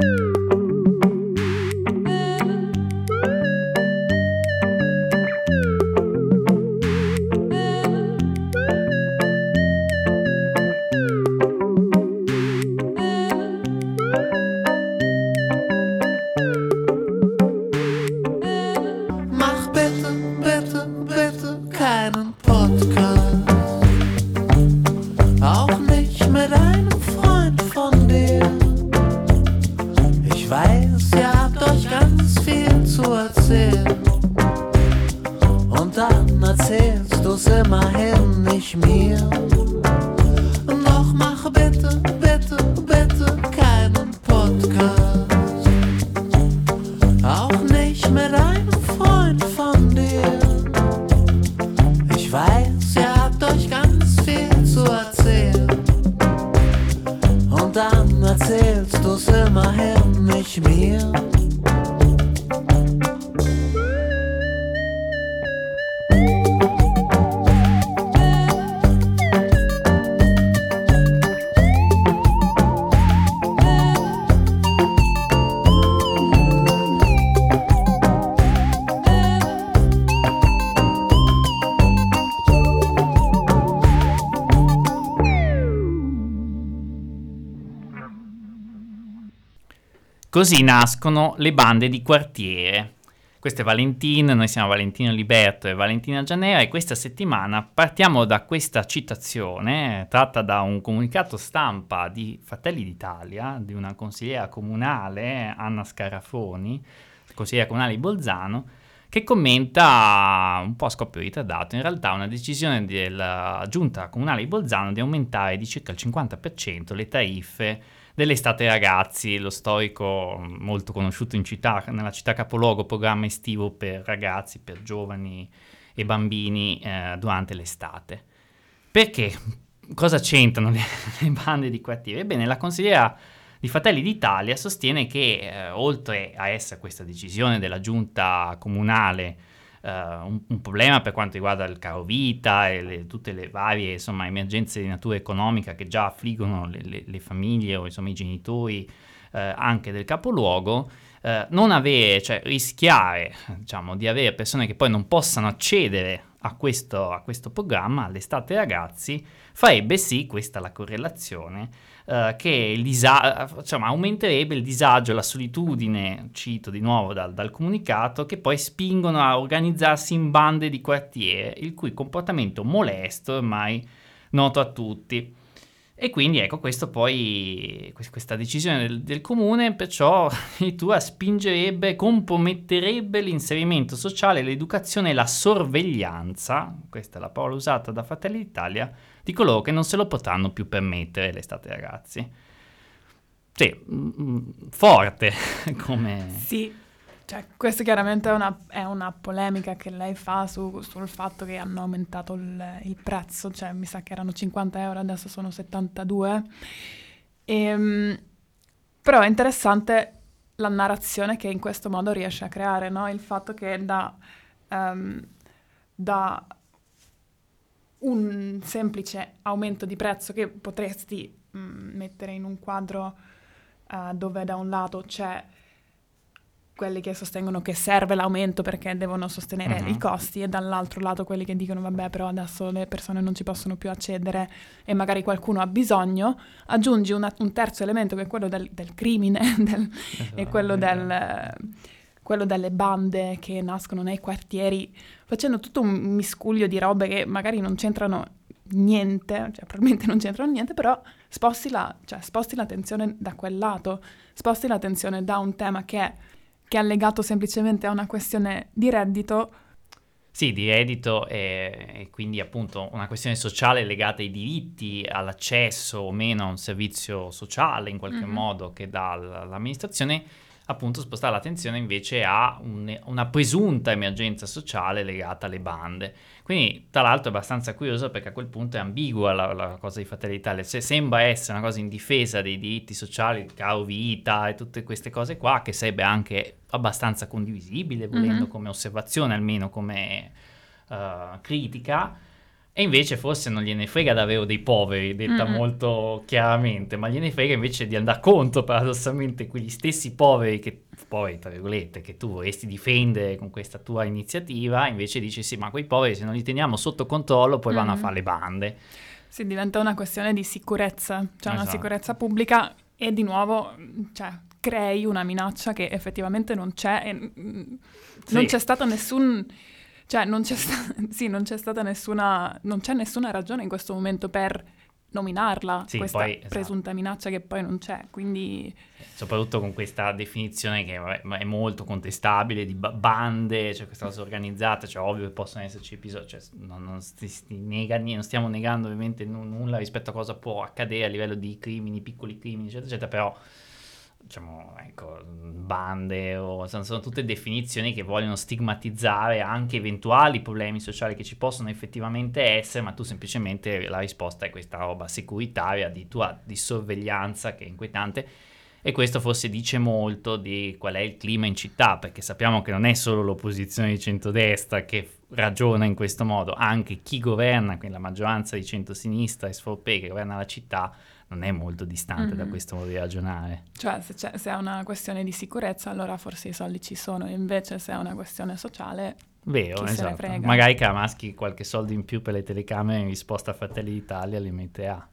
Woo! Weiß, ihr habt euch ganz viel zu erzählen. Und dann erzählst du's immerhin nicht mir. Così nascono le bande di quartiere. Questo è Valentin, noi siamo Valentino Liberto e Valentina Gianera e questa settimana partiamo da questa citazione eh, tratta da un comunicato stampa di Fratelli d'Italia, di una consigliera comunale, Anna Scarafoni, consigliera comunale di Bolzano, che commenta un po' a scoppio ritardato in realtà una decisione della giunta comunale di Bolzano di aumentare di circa il 50% le tariffe dell'estate ragazzi, lo storico molto conosciuto in città, nella città capoluogo, programma estivo per ragazzi, per giovani e bambini eh, durante l'estate. Perché? Cosa c'entrano le, le bande di quartiere? Ebbene, la consigliera di Fratelli d'Italia sostiene che eh, oltre a essere questa decisione della giunta comunale Uh, un, un, problema per quanto riguarda il caro vita e le, tutte le varie insomma, emergenze di natura economica che già affliggono le, le, le famiglie o insomma, i genitori uh, anche del capoluogo, uh, non avere, cioè rischiare diciamo, di avere persone che poi non possano accedere a questo, a questo programma, all'estate ragazzi, farebbe sì, questa è la correlazione, uh, che il disa- diciamo, aumenterebbe il disagio, la solitudine, cito di nuovo dal, dal, comunicato, che poi spingono a organizzarsi in bande di quartiere, il cui comportamento molesto ormai noto a tutti. E quindi ecco, questo poi, questa decisione del, del comune perciò addirittura spingerebbe, comprometterebbe l'inserimento sociale, l'educazione e la sorveglianza, questa è la parola usata da Fratelli d'Italia, di coloro che non se lo potranno più permettere l'estate ragazzi. Sì, forte come... Sì, cioè, questa chiaramente è una, è una, polemica che lei fa su, sul fatto che hanno aumentato il, il, prezzo, cioè mi sa che erano 50 euro, adesso sono 72. E, ehm, però è interessante la narrazione che in questo modo riesce a creare, no? il fatto che da, um, da un semplice aumento di prezzo che potresti mh, mettere in un quadro uh, dove da un lato c'è quelli che sostengono che serve l'aumento perché devono sostenere uh-huh. i costi e dall'altro lato quelli che dicono vabbè però adesso le persone non ci possono più accedere e magari qualcuno ha bisogno, aggiungi una, un terzo elemento che è quello del, del crimine del, esatto, e quello, del, quello delle bande che nascono nei quartieri facendo tutto un miscuglio di robe che magari non c'entrano niente, cioè probabilmente non c'entrano niente, però sposti, la, cioè, sposti l'attenzione da quel lato, sposti l'attenzione da un tema che è che è legato semplicemente a una questione di reddito. Sì, di reddito e, quindi appunto una questione sociale legata ai diritti, all'accesso o meno a un servizio sociale in qualche mm-hmm. modo che dà l'amministrazione, appunto spostare l'attenzione invece a un, una presunta emergenza sociale legata alle bande. Quindi, tra l'altro, è abbastanza curioso perché a quel punto è ambigua la, la cosa di Fratelli d'Italia. Se sembra essere una cosa in difesa dei diritti sociali, caro vita e tutte queste cose qua, che sarebbe anche abbastanza condivisibile, volendo mm-hmm. come osservazione, almeno come uh, critica. E invece forse non gliene frega davvero dei poveri, detta Mm-mm. molto chiaramente, ma gliene frega invece di andare contro paradossalmente quegli stessi poveri che, poveri tra virgolette, che tu vorresti difendere con questa tua iniziativa, invece dici sì, ma quei poveri se non li teniamo sotto controllo poi vanno a fare le bande. Si diventa una questione di sicurezza, cioè una Esatto. sicurezza pubblica e di nuovo cioè, crei una minaccia che effettivamente non c'è e mm, Sì. non c'è stato nessun... Cioè, non c'è, sta- sì, non c'è stata nessuna... Non c'è nessuna ragione in questo momento per nominarla, Sì, questa poi, esatto. presunta minaccia che poi non c'è, quindi... soprattutto con questa definizione che vabbè, è molto contestabile di ba- bande, cioè questa cosa organizzata, cioè ovvio che possono esserci episodi, cioè non, non si- si nega non stiamo negando ovviamente nu- nulla rispetto a cosa può accadere a livello di crimini, piccoli crimini, eccetera, eccetera, però diciamo, ecco, bande o sono, sono tutte definizioni che vogliono stigmatizzare anche eventuali problemi sociali che ci possono effettivamente essere, ma tu semplicemente la risposta è questa roba securitaria di tua di sorveglianza che è inquietante. E questo forse dice molto di qual è il clima in città, perché sappiamo che non è solo l'opposizione di centrodestra che ragiona in questo modo, anche chi governa, quindi la maggioranza di centrosinistra e sforpe che governa la città, non è molto distante da Mhm. questo modo di ragionare. Cioè, se, c'è- se è una questione di sicurezza, allora forse i soldi ci sono, invece se è una questione sociale... Vero, Chi se ne esatto. frega. Magari Kramaschi qualche soldo in più per le telecamere in risposta a Fratelli d'Italia li metterà.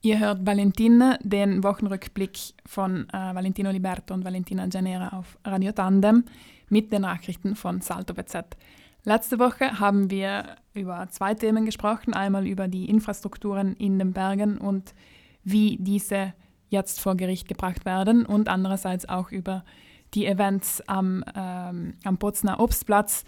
Ihr hört Valentin, den Wochenrückblick von äh, Valentino Liberto und Valentina Gianera auf Radio Tandem mit den Nachrichten von Salto BZ. Letzte Woche haben wir über zwei Themen gesprochen. Einmal über die Infrastrukturen in den Bergen und wie diese jetzt vor Gericht gebracht werden und andererseits auch über die Events am, ähm, am Potsner Obstplatz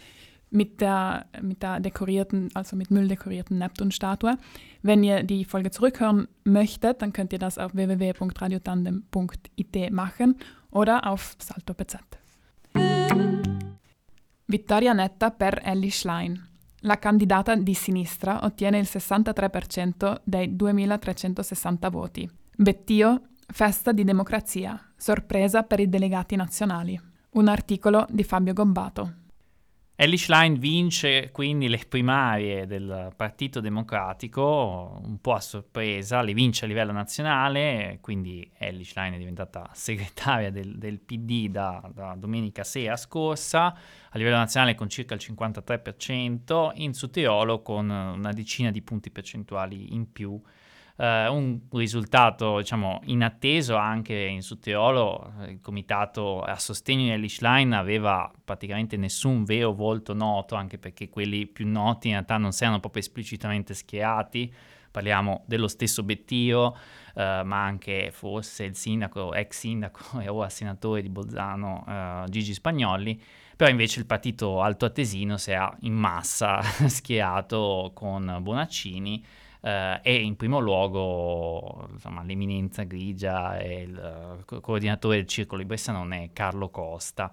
mit der, mit der dekorierten, also mit Müll dekorierten Neptunstatue. Wenn ihr die Folge zurückhören möchtet, dann könnt ihr das auf www.radiotandem.it machen oder auf Salto PZ. Vittoria netta per Ellie Schlein. La candidata di sinistra ottiene il 63% dei 2360 voti. Bettio, festa di democrazia, sorpresa per i delegati nazionali. Un articolo di Fabio Gobbato. Ellie Schlein vince quindi le primarie del Partito Democratico, un po' a sorpresa, le vince a livello nazionale, quindi Ellie Schlein è diventata segretaria del, del PD da, da domenica sera scorsa, a livello nazionale con circa il 53%, in Sudtirolo con una decina di punti percentuali in più. Eh, un risultato diciamo inatteso anche in Sudtirolo, eh, il comitato a sostegno di Ellie Schlein aveva praticamente nessun vero volto noto, anche perché quelli più noti in realtà non si erano proprio esplicitamente schierati, parliamo dello stesso Bettio, eh, ma anche forse il sindaco, ex sindaco e ora senatore di Bolzano, eh, Gigi Spagnoli, però invece il partito altoatesino si è in massa schierato con Bonaccini, eh, e in primo luogo insomma, l'eminenza grigia e il uh, co- coordinatore del circolo di Bressanone Carlo Costa.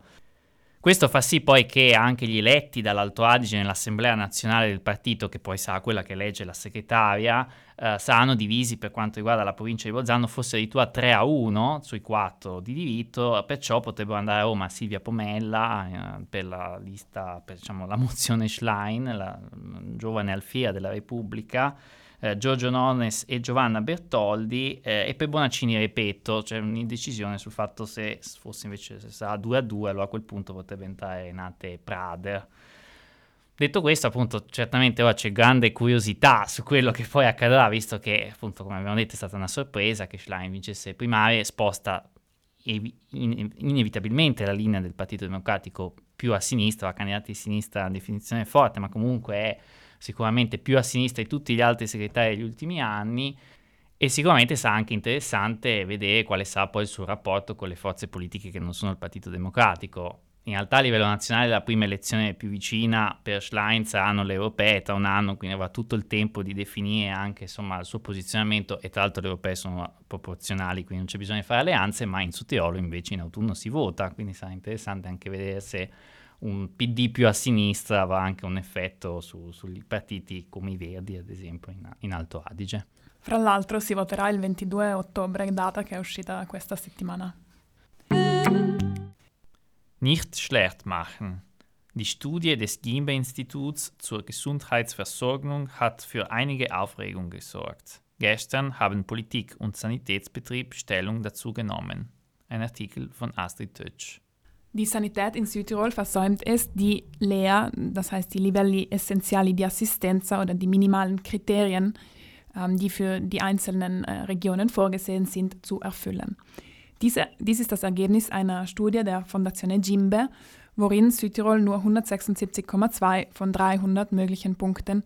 Questo fa sì poi che anche gli eletti dall'Alto Adige nell'Assemblea nazionale del partito, che poi sarà quella che elegge la segretaria, eh, saranno divisi per quanto riguarda la provincia di Bolzano, forse addirittura 3 a 1 sui 4 di diritto, perciò potrebbero andare a Roma Silvia Pomella eh, per la lista, per diciamo, la mozione Schlein, la mm, giovane alfia della Repubblica, eh, Giorgio Nones e Giovanna Bertoldi eh, e per Bonaccini ripeto c'è un'indecisione sul fatto se fosse invece se sarà 2 a 2 allora a quel punto potrebbe entrare Renate Prader. Detto questo appunto certamente ora c'è grande curiosità su quello che poi accadrà visto che appunto come abbiamo detto è stata una sorpresa che Schlein vincesse le primarie sposta evi- in- inevitabilmente la linea del Partito Democratico più a sinistra la candidata di sinistra una definizione forte ma comunque è sicuramente più a sinistra di tutti gli altri segretari degli ultimi anni e sicuramente sarà anche interessante vedere quale sarà poi il suo rapporto con le forze politiche che non sono il Partito Democratico. In realtà a livello nazionale la prima elezione più vicina per Schlein saranno le europee tra un anno, quindi avrà tutto il tempo di definire anche insomma, il suo posizionamento e tra l'altro le europee sono proporzionali, quindi non c'è bisogno di fare alleanze, ma in Sudtirolo invece in autunno si vota, quindi sarà interessante anche vedere se un PD più a sinistra avrà anche un effetto su, sugli partiti come i Verdi, ad esempio, in, in Alto Adige. Fra l'altro si voterà il 22 ottobre, data che è uscita questa settimana. Nicht schlecht machen. Die Studie des Gimbe-Instituts zur Gesundheitsversorgung hat für einige Aufregung gesorgt. Gestern haben Politik und Sanitätsbetrieb Stellung dazu genommen. Ein Artikel von Astrid Tötsch. Die Sanität in Südtirol versäumt es, die LEA, das heißt die Livelli Essenziali di Assistenza oder die minimalen Kriterien, ähm, die für die einzelnen äh, Regionen vorgesehen sind, zu erfüllen. Diese, dies ist das Ergebnis einer Studie der Fondazione Gimbe, worin Südtirol nur 176,2 von 300 möglichen Punkten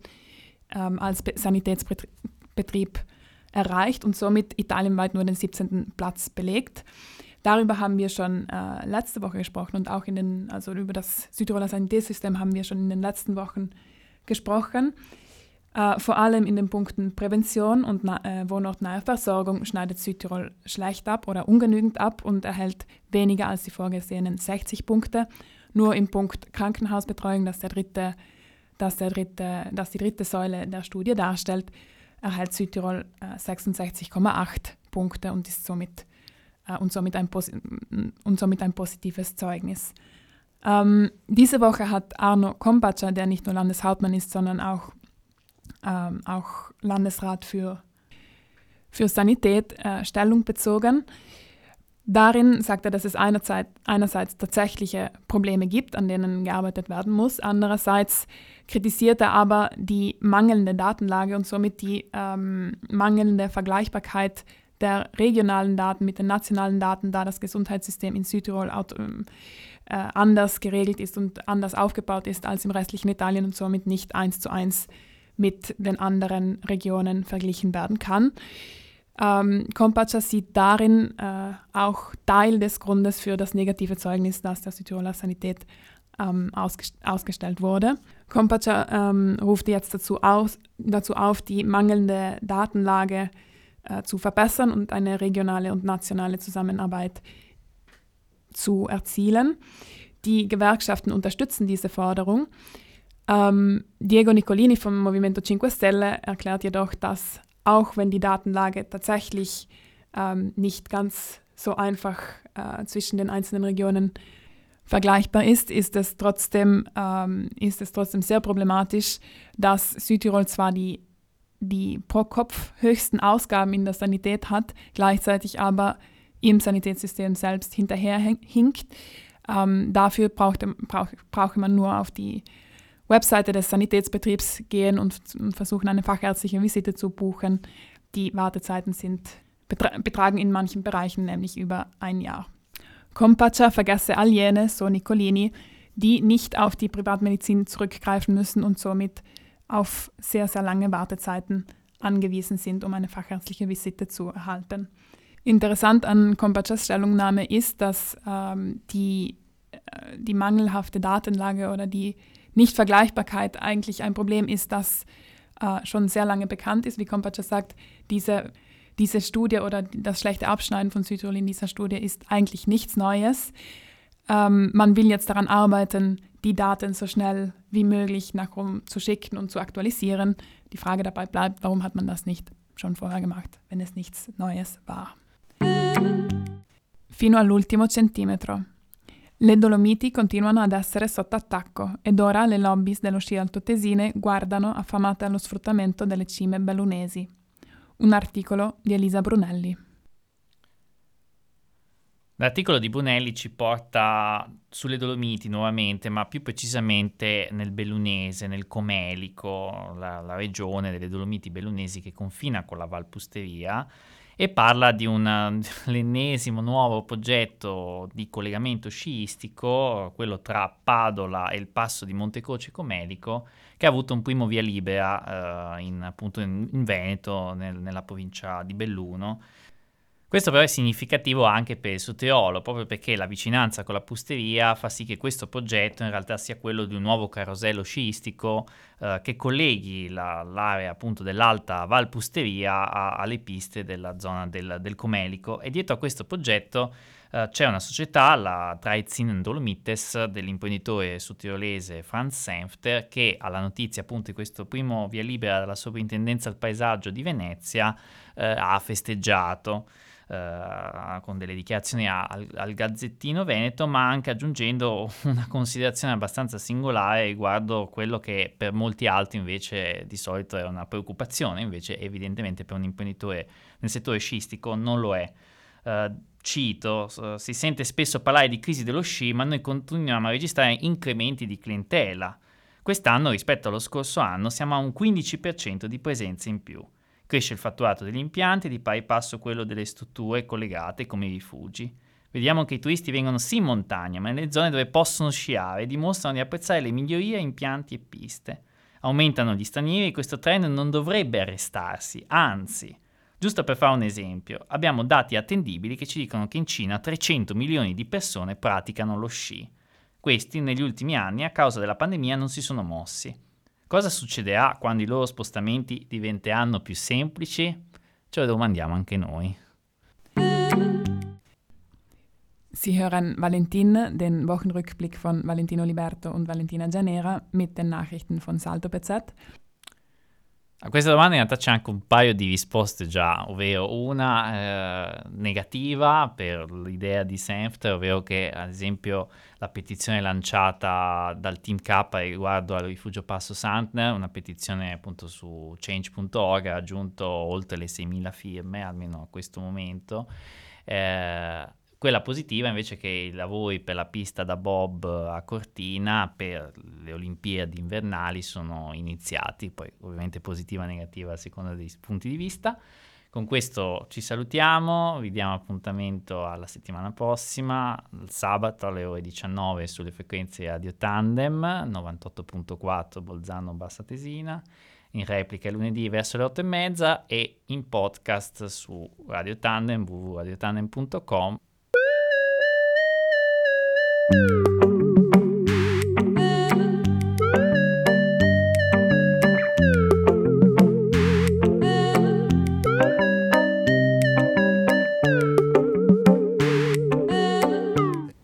ähm, als Be Sanitätsbetrieb erreicht und somit italienweit nur den 17. Platz belegt. Darüber haben wir schon äh, letzte Woche gesprochen und auch in den, also über das Südtiroler Sanitätssystem haben wir schon in den letzten Wochen gesprochen. Äh, vor allem in den Punkten Prävention und äh, wohnortnahe Versorgung schneidet Südtirol schlecht ab oder ungenügend ab und erhält weniger als die vorgesehenen 60 Punkte. Nur im Punkt Krankenhausbetreuung, das, der dritte, das, der dritte, das die dritte Säule der Studie darstellt, erhält Südtirol äh, 66,8 Punkte und ist somit äh, und, somit ein und somit ein positives Zeugnis. Ähm, diese Woche hat Arno Kompatscher, der nicht nur Landeshauptmann ist, sondern auch, ähm, auch Landesrat für, für Sanität, äh, Stellung bezogen. Darin sagt er, dass es einerseits, einerseits tatsächliche Probleme gibt, an denen gearbeitet werden muss. Andererseits kritisiert er aber die mangelnde Datenlage und somit die ähm, mangelnde Vergleichbarkeit der regionalen Daten mit den nationalen Daten, da das Gesundheitssystem in Südtirol ähm, äh, anders geregelt ist und anders aufgebaut ist als im restlichen Italien und somit nicht eins zu eins mit den anderen Regionen verglichen werden kann. Ähm, sieht darin äh, auch Teil des Grundes für das negative Zeugnis, das der Südtiroler Sanität ähm, ausgest ausgestellt wurde. Compaccia ähm, ruft jetzt dazu, aus, dazu auf, die mangelnde Datenlage äh, zu verbessern und eine regionale und nationale Zusammenarbeit zu erzielen. Die Gewerkschaften unterstützen diese Forderung. Ähm, Diego Nicolini vom Movimento 5 Stelle erklärt jedoch, dass auch wenn die Datenlage tatsächlich ähm, nicht ganz so einfach äh, zwischen den einzelnen Regionen vergleichbar ist, ist es, trotzdem, ähm, ist es trotzdem sehr problematisch, dass Südtirol zwar die die pro Kopf höchsten Ausgaben in der Sanität hat, gleichzeitig aber im Sanitätssystem selbst hinterherhinkt. Ähm, dafür braucht, brauch, brauche man nur auf die Webseite des Sanitätsbetriebs gehen und, versuchen, eine fachärztliche Visite zu buchen. Die Wartezeiten sind, betra betragen in manchen Bereichen nämlich über ein Jahr. Compaccia vergesse all jene, so Nicolini, die nicht auf die Privatmedizin zurückgreifen müssen und somit auf sehr, sehr lange Wartezeiten angewiesen sind, um eine fachärztliche Visite zu erhalten. Interessant an Compachas Stellungnahme ist, dass ähm, die, äh, die mangelhafte Datenlage oder die Nichtvergleichbarkeit eigentlich ein Problem ist, das äh, schon sehr lange bekannt ist. Wie Compacha sagt, diese, diese Studie oder das schlechte Abschneiden von Südtirol in dieser Studie ist eigentlich nichts Neues. Ähm, man will jetzt daran arbeiten, die Daten so schnell wie möglich nach Rom zu schicken und zu aktualisieren. Die Frage dabei bleibt, warum hat man das nicht schon vorher gemacht, wenn es nichts Neues war. Fino all'ultimo centimetro. Le Dolomiti continuano ad essere sotto attacco ed ora le lobbies dello sci altoatesine guardano affamate allo sfruttamento delle cime bellunesi. Un articolo di Elisa Brunelli. L'articolo di Brunelli ci porta sulle Dolomiti nuovamente, ma più precisamente nel Bellunese, nel Comelico, la, la regione delle Dolomiti bellunesi che confina con la Valpusteria e parla di un, l'ennesimo nuovo progetto di collegamento sciistico, quello tra Padola e il passo di Montecoce Comelico, che ha avuto un primo via libera eh, in, appunto in, in Veneto, nel, nella provincia di Belluno questo però è significativo anche per il Sotteolo, proprio perché la vicinanza con la pusteria fa sì che questo progetto in realtà sia quello di un nuovo carosello sciistico eh, che colleghi la, l'area appunto dell'alta Valpusteria a, alle piste della zona del, del Comelico e dietro a questo progetto Uh, c'è una società, la Traizin Dolomites, dell'imprenditore sudtirolese Franz Senfter, che alla notizia appunto di questo primo via libera dalla sovrintendenza al paesaggio di Venezia uh, ha festeggiato. Uh, con delle dichiarazioni al, al, Gazzettino Veneto, ma anche aggiungendo una considerazione abbastanza singolare riguardo quello che per molti altri invece di solito è una preoccupazione, invece evidentemente per un imprenditore nel settore sciistico non lo è. Uh, cito, si sente spesso parlare di crisi dello sci, ma noi continuiamo a registrare incrementi di clientela. Quest'anno rispetto allo scorso anno siamo a un 15% di presenza in più. Cresce il fatturato degli impianti di pari passo quello delle strutture collegate come i rifugi. Vediamo che i turisti vengono sì in montagna, ma nelle zone dove possono sciare e dimostrano di apprezzare le migliorie a impianti e piste. Aumentano gli stranieri e questo trend non dovrebbe arrestarsi, anzi, Giusto per fare un esempio, abbiamo dati attendibili che ci dicono che in Cina 300 milioni di persone praticano lo sci. Questi negli ultimi anni a causa della pandemia non si sono mossi. Cosa succederà quando i loro spostamenti diventeranno più semplici? Ce lo domandiamo anche noi. Sie hören Valentin, den Wochenrückblick von Valentino Liberto und Valentina Gianera mit den Nachrichten von Salto PZ. A questa domanda in realtà c'è anche un paio di risposte già, ovvero una eh, negativa per l'idea di Senft, ovvero che ad esempio la petizione lanciata dal Team K riguardo al rifugio Passo Santner, una petizione appunto su change.org ha raggiunto oltre le 6.000 firme, almeno a questo momento. Eh, quella positiva invece che i lavori per la pista da Bob a Cortina per le Olimpiadi invernali sono iniziati, poi ovviamente positiva o negativa a seconda dei punti di vista. Con questo ci salutiamo, vi diamo appuntamento alla settimana prossima, sabato alle ore 19 sulle frequenze Radio Tandem 98.4 Bolzano Bassa Tesina, in replica lunedì verso le 8 e mezza e in podcast su Radio Tandem www.radiotandem.com Woo!